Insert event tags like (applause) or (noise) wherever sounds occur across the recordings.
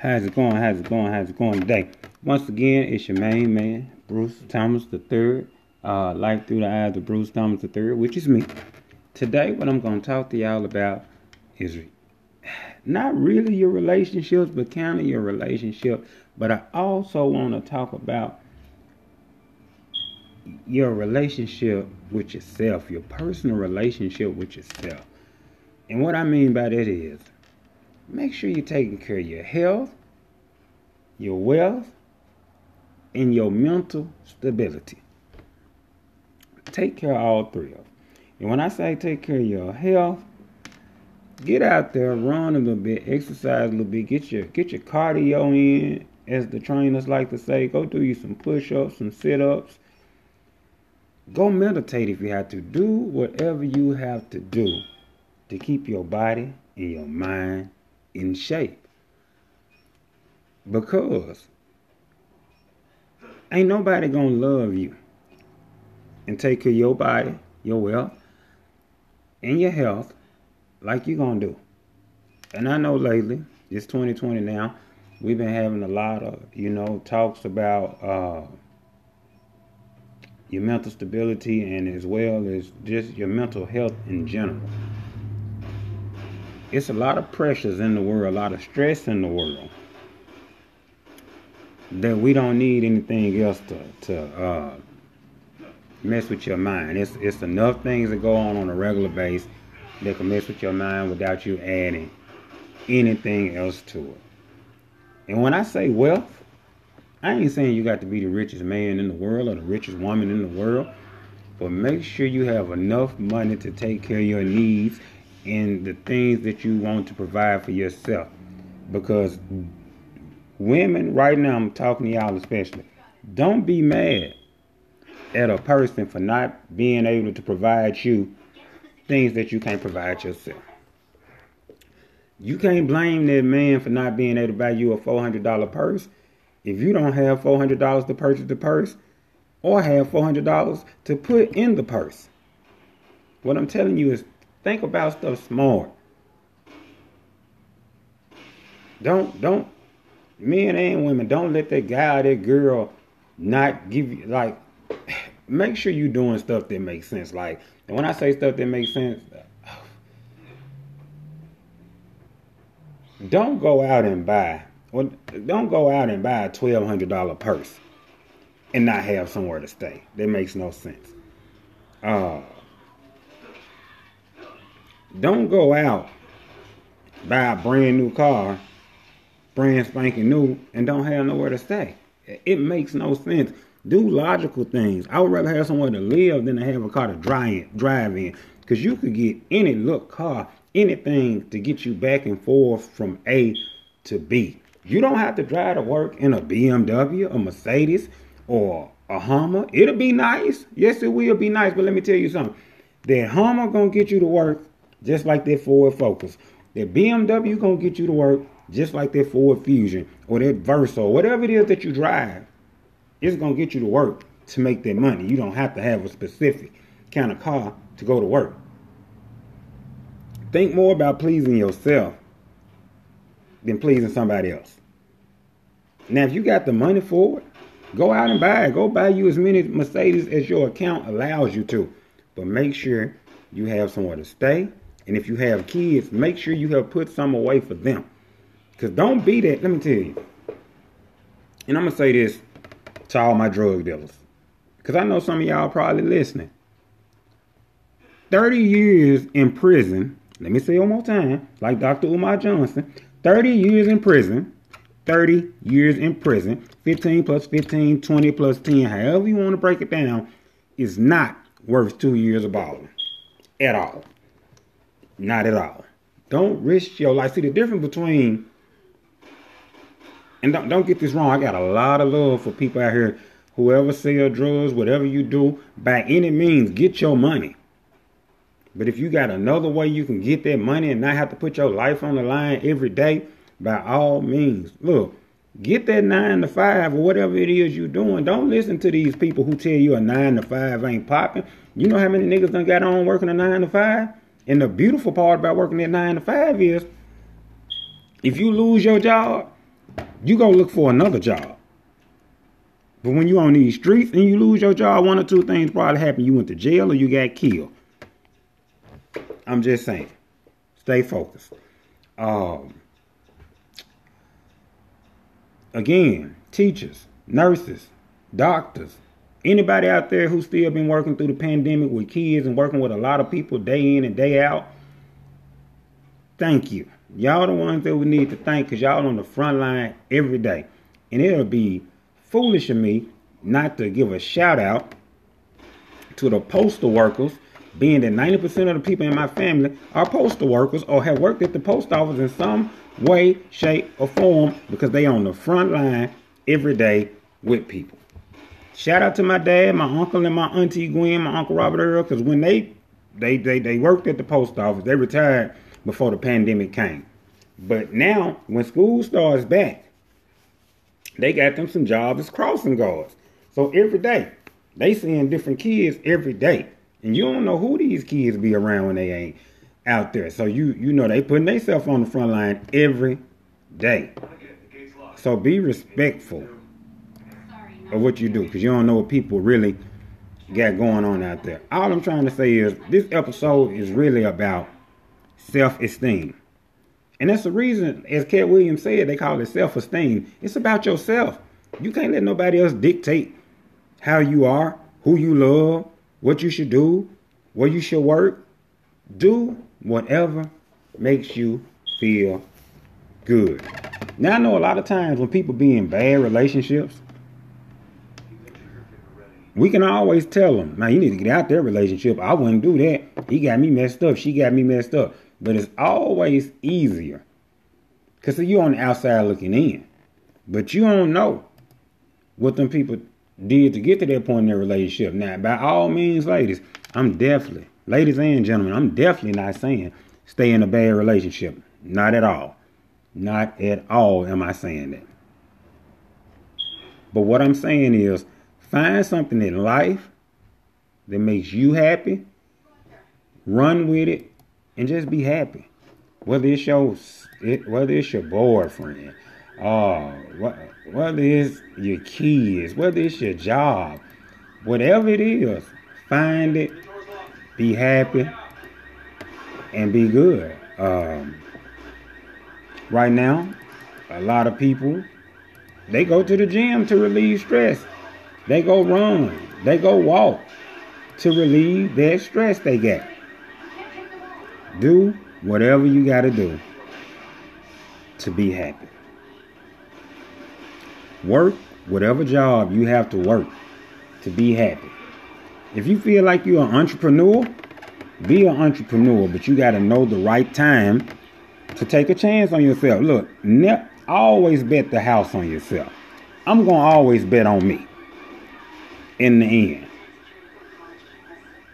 How's it going? How's it going? How's it going today? Once again, it's your main man, Bruce Thomas III. Uh, Life Through the Eyes of Bruce Thomas III, which is me. Today, what I'm going to talk to y'all about is not really your relationships, but kind of your relationship. But I also want to talk about your relationship with yourself, your personal relationship with yourself. And what I mean by that is make sure you're taking care of your health, your wealth, and your mental stability. Take care of all three of them. And when I say take care of your health, get out there, run a little bit, exercise a little bit, get your get your cardio in, as the trainers like to say. Go do you some push-ups, some sit-ups. Go meditate if you have to. Do whatever you have to do to keep your body and your mind in shape. Because ain't nobody gonna love you and take care of your body, your wealth, and your health like you gonna do. And I know lately, it's 2020 now, we've been having a lot of, you know, talks about uh, your mental stability and as well as just your mental health in general it's a lot of pressures in the world, a lot of stress in the world that we don't need anything else to to uh, mess with your mind. It's it's enough things that go on on a regular basis that can mess with your mind without you adding anything else to it. And when I say wealth, I ain't saying you got to be the richest man in the world or the richest woman in the world, but make sure you have enough money to take care of your needs in the things that you want to provide for yourself. Because women, right now, I'm talking to y'all especially, don't be mad at a person for not being able to provide you things that you can't provide yourself. You can't blame that man for not being able to buy you a $400 purse if you don't have $400 to purchase the purse or have $400 to put in the purse. What I'm telling you is Think about stuff smart. Don't don't men and women don't let that guy or that girl not give you like (sighs) make sure you're doing stuff that makes sense. Like and when I say stuff that makes sense, (sighs) don't go out and buy well, don't go out and buy a twelve hundred dollar purse and not have somewhere to stay. That makes no sense. Uh don't go out, buy a brand new car, brand spanking new, and don't have nowhere to stay. It makes no sense. Do logical things. I would rather have somewhere to live than to have a car to drive in. Because you could get any look car, anything to get you back and forth from A to B. You don't have to drive to work in a BMW, a Mercedes, or a Hummer. It'll be nice. Yes, it will be nice. But let me tell you something. That Hummer gonna get you to work just like that Ford Focus. That BMW gonna get you to work just like that Ford Fusion or that Versa, whatever it is that you drive. It's gonna get you to work to make that money. You don't have to have a specific kind of car to go to work. Think more about pleasing yourself than pleasing somebody else. Now, if you got the money for it, go out and buy it. Go buy you as many Mercedes as your account allows you to. But make sure you have somewhere to stay and if you have kids, make sure you have put some away for them. Because don't be that. Let me tell you. And I'm going to say this to all my drug dealers. Because I know some of y'all probably listening. 30 years in prison. Let me say one more time. Like Dr. Umar Johnson. 30 years in prison. 30 years in prison. 15 plus 15, 20 plus 10. However you want to break it down. Is not worth two years of balling. At all. Not at all. Don't risk your life. See the difference between and don't, don't get this wrong. I got a lot of love for people out here. Whoever sell drugs, whatever you do, by any means, get your money. But if you got another way you can get that money and not have to put your life on the line every day, by all means, look, get that nine to five or whatever it is you're doing. Don't listen to these people who tell you a nine to five ain't popping. You know how many niggas done got on working a nine to five? And the beautiful part about working at nine to five is if you lose your job, you go look for another job. But when you on these streets and you lose your job, one or two things probably happen. You went to jail or you got killed. I'm just saying. Stay focused. Um, again, teachers, nurses, doctors, anybody out there who's still been working through the pandemic with kids and working with a lot of people day in and day out, thank you. Y'all the ones that we need to thank because y'all on the front line every day. And it'll be foolish of me not to give a shout out to the postal workers, being that 90% of the people in my family are postal workers or have worked at the post office in some way, shape, or form because they on the front line every day with people. Shout out to my dad, my uncle, and my auntie Gwen, my uncle Robert Earl, because when they they they they worked at the post office, they retired before the pandemic came. But now, when school starts back, they got them some jobs as crossing guards. So every day, they seeing different kids every day. And you don't know who these kids be around when they ain't out there. So you you know they putting themselves on the front line every day. So be respectful of what you do because you don't know what people really got going on out there. All I'm trying to say is this episode is really about self-esteem. And that's the reason, as Katt Williams said, they call it self-esteem. It's about yourself. You can't let nobody else dictate how you are, who you love, what you should do, where you should work. Do whatever makes you feel good. Now I know a lot of times when people be in bad relationships, we can always tell them, man, you need to get out their relationship. I wouldn't do that. He got me messed up. She got me messed up. But it's always easier. Because you're on the outside looking in. But you don't know what them people did to get to that point in their relationship. Now, by all means, ladies, I'm definitely, ladies and gentlemen, I'm definitely not saying stay in a bad relationship. Not at all. Not at all am I saying that. But what I'm saying is find something in life that makes you happy, run with it, and just be happy. Whether it's your whether it's your boyfriend, uh, whether it's your kids, whether it's your job, whatever it is, find it, be happy, and be good. Um, right now, a lot of people they go to the gym to relieve stress. They go run. They go walk to relieve that stress they get. Do whatever you got to do to be happy. Work whatever job you have to work to be happy. If you feel like you're an entrepreneur, be an entrepreneur, but you got to know the right time to take a chance on yourself. Look, ne- always bet the house on yourself. I'm going to always bet on me in the end.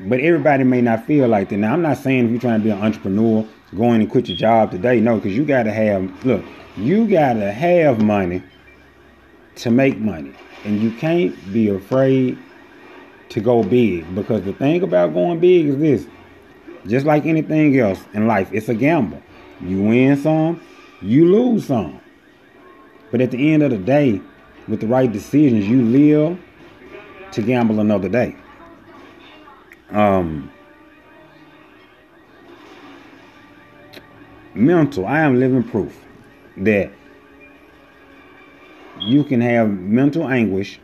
But everybody may not feel like that. Now, I'm not saying if you're trying to be an entrepreneur, go in and quit your job today. No, because you got to have, look, you got to have money to make money. And you can't be afraid to go big. Because the thing about going big is this just like anything else in life, it's a gamble. You win some, you lose some. But at the end of the day, with the right decisions, you live to gamble another day. Um, mental, I am living proof that you can have mental anguish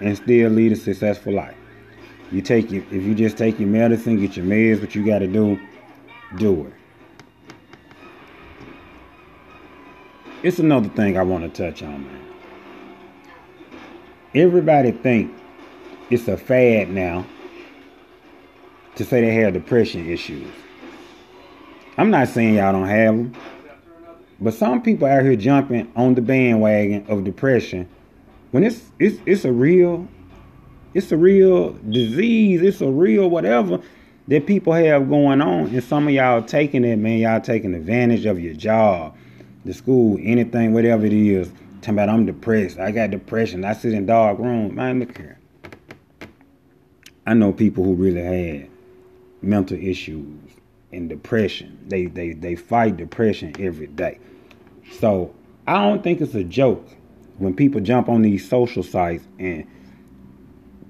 and still lead a successful life. You take your, if you just take your medicine, get your meds, what you got to do, do it. It's another thing I want to touch on, man. Everybody think it's a fad now to say they have depression issues. I'm not saying y'all don't have them, but some people out here jumping on the bandwagon of depression when it's it's it's a real it's a real disease, it's a real whatever that people have going on, and some of y'all taking it, man. Y'all taking advantage of your job, the school, anything, whatever it is. Talking about I'm depressed. I got depression. I sit in dark room. Man, look here. I know people who really had mental issues and depression. They they they fight depression every day. So I don't think it's a joke when people jump on these social sites and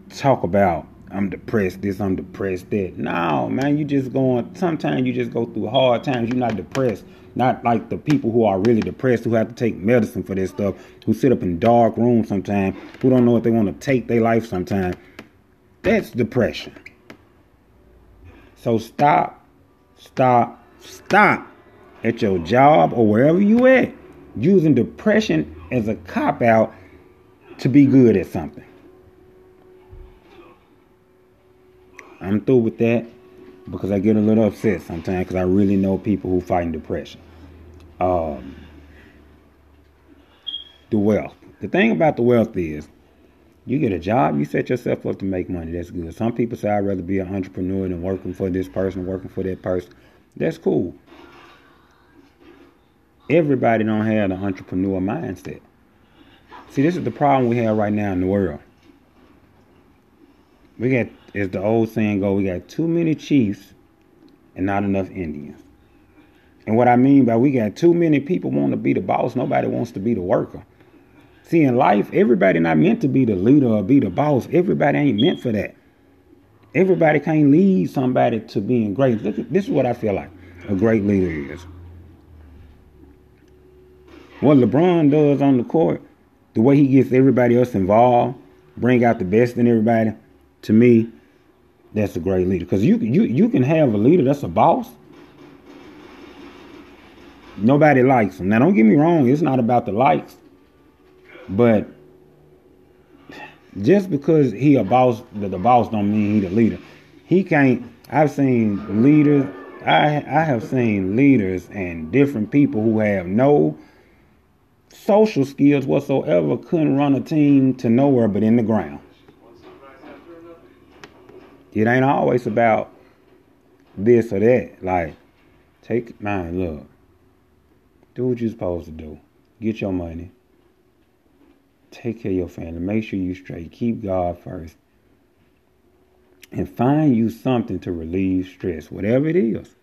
talk about I'm depressed this, I'm depressed that. No, man, you just going sometimes you just go through hard times. You're not depressed. Not like the people who are really depressed who have to take medicine for this stuff, who sit up in dark rooms sometimes, who don't know what they want to take their life sometimes. That's depression. So stop, stop, stop at your job or wherever you at using depression as a cop out to be good at something. I'm through with that because I get a little upset sometimes because I really know people who fight depression. Um, the wealth. The thing about the wealth is you get a job, you set yourself up to make money. That's good. Some people say I'd rather be an entrepreneur than working for this person, working for that person. That's cool. Everybody don't have an entrepreneur mindset. See, this is the problem we have right now in the world. We got, as the old saying go, we got too many chiefs and not enough Indians. And what I mean by we got too many people want to be the boss, nobody wants to be the worker. See, in life, everybody not meant to be the leader or be the boss. Everybody ain't meant for that. Everybody can't lead somebody to being great. Look, this is what I feel like a great leader is. What LeBron does on the court, the way he gets everybody else involved, bring out the best in everybody, to me, that's a great leader. Because you you you can have a leader that's a boss. Nobody likes him. Now, don't get me wrong; it's not about the likes, but just because he a boss, the, the boss don't mean he the leader. He can't. I've seen leaders. I I have seen leaders and different people who have no social skills whatsoever couldn't run a team to nowhere but in the ground. It ain't always about this or that. Like, take mine, look. Do what you're supposed to do. Get your money. Take care of your family. Make sure you straight. Keep God first. And find you something to relieve stress, whatever it is.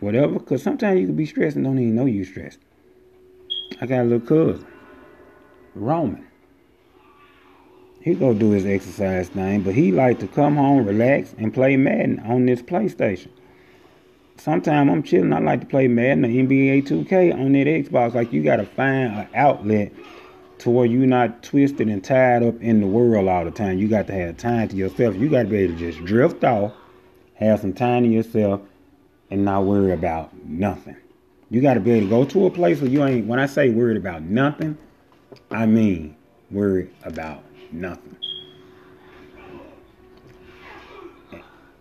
Whatever, because sometimes you can be stressed and don't even know you're stressed. I got a little cousin, Roman. He go do his exercise thing, but he like to come home, relax, and play Madden on this PlayStation. Sometimes I'm chilling. I like to play Madden or NBA 2K on that Xbox. Like you gotta find an outlet to where you're not twisted and tied up in the world all the time. You got to have time to yourself. You got to be able to just drift off, have some time to yourself, and not worry about nothing. You got to be able to go to a place where you ain't, when I say worried about nothing, I mean worried about nothing.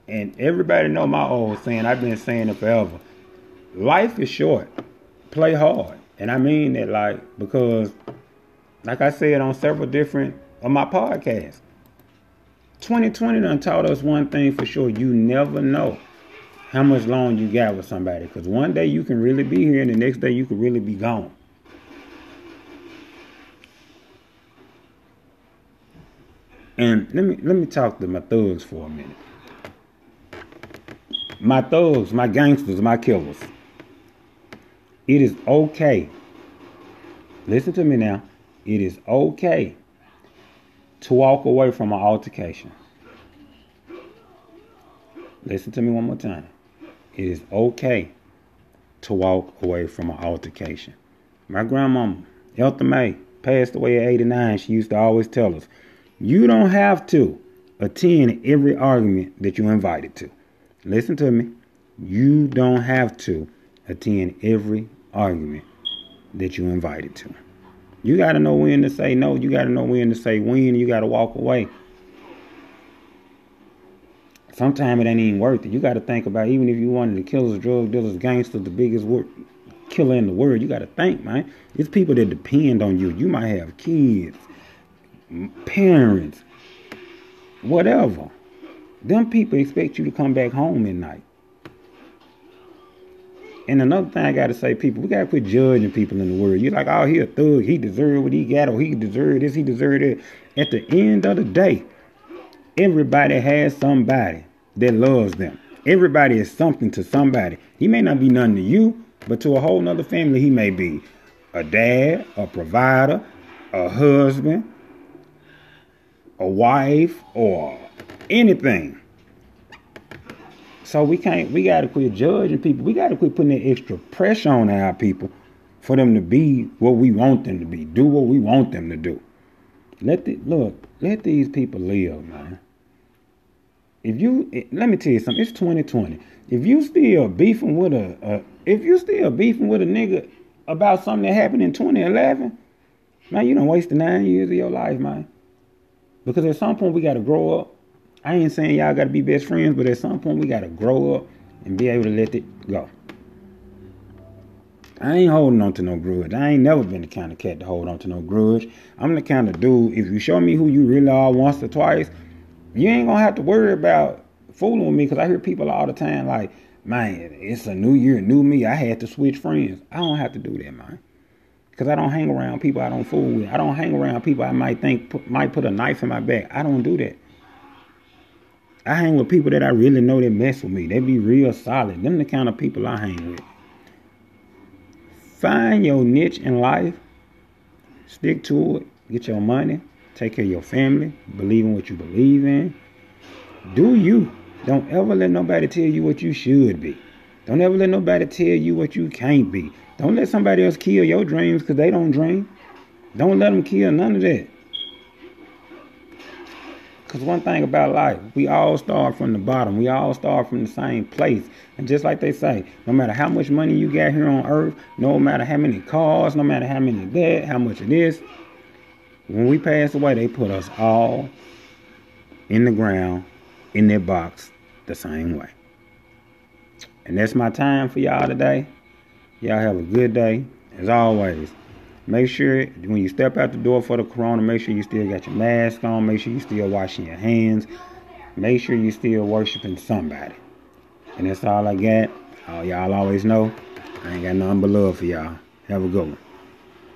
And everybody know my old saying, I've been saying it forever. Life is short. Play hard. And I mean that like because like I said on several different of my podcasts. 2020 done taught us one thing for sure. You never know how much long you got with somebody. Because one day you can really be here and the next day you can really be gone. And let me let me talk to my thugs for a minute. My thugs, my gangsters, my killers. It is okay. Listen to me now. It is okay to walk away from an altercation. Listen to me one more time. It is okay to walk away from an altercation. My grandmama, Eltha May, passed away at 89. She used to always tell us, you don't have to attend every argument that you're invited to. Listen to me. You don't have to attend every argument that you're invited to. You got to know when to say no. You got to know when to say when. You got to walk away sometimes it ain't even worth it. You got to think about even if you wanted to kill us, drug dealers, gangsters, the biggest wor- killer in the world. You got to think, man. It's people that depend on you. You might have kids, parents, whatever. Them people expect you to come back home at night. And another thing I gotta say, people, we gotta quit judging people in the world. You're like, oh, he a thug, he deserved what he got, or he deserved this, he deserved it. At the end of the day, Everybody has somebody that loves them. Everybody is something to somebody. He may not be nothing to you, but to a whole nother family, he may be a dad, a provider, a husband, a wife, or anything. So we can't. We gotta quit judging people. We gotta quit putting that extra pressure on our people for them to be what we want them to be. Do what we want them to do. Let the look. Let these people live, man. If you let me tell you something, it's 2020. If you still beefing with a, a if you still beefing with a nigga about something that happened in 2011, man, you don't waste the nine years of your life, man. Because at some point we gotta grow up. I ain't saying y'all gotta be best friends, but at some point we gotta grow up and be able to let it go. I ain't holding on to no grudge. I ain't never been the kind of cat to hold on to no grudge. I'm the kind of dude, if you show me who you really are once or twice, you ain't gonna have to worry about fooling with me because I hear people all the time like, man, it's a new year, new me. I had to switch friends. I don't have to do that, man. Because I don't hang around people I don't fool with. I don't hang around people I might think put, might put a knife in my back. I don't do that. I hang with people that I really know that mess with me. They be real solid. Them the kind of people I hang with. Find your niche in life. Stick to it. Get your money. Take care of your family. Believe in what you believe in. Do you. Don't ever let nobody tell you what you should be. Don't ever let nobody tell you what you can't be. Don't let somebody else kill your dreams because they don't dream. Don't let them kill none of that. Because one thing about life, we all start from the bottom. We all start from the same place. And just like they say, no matter how much money you got here on earth, no matter how many cars, no matter how many that, how much it is, when we pass away, they put us all in the ground, in their box, the same way. And that's my time for y'all today. Y'all have a good day. As always, make sure when you step out the door for the corona, make sure you still got your mask on. Make sure you still washing your hands. Make sure you still worshiping somebody. And that's all I got. All y'all always know I ain't got nothing but love for y'all. Have a good one.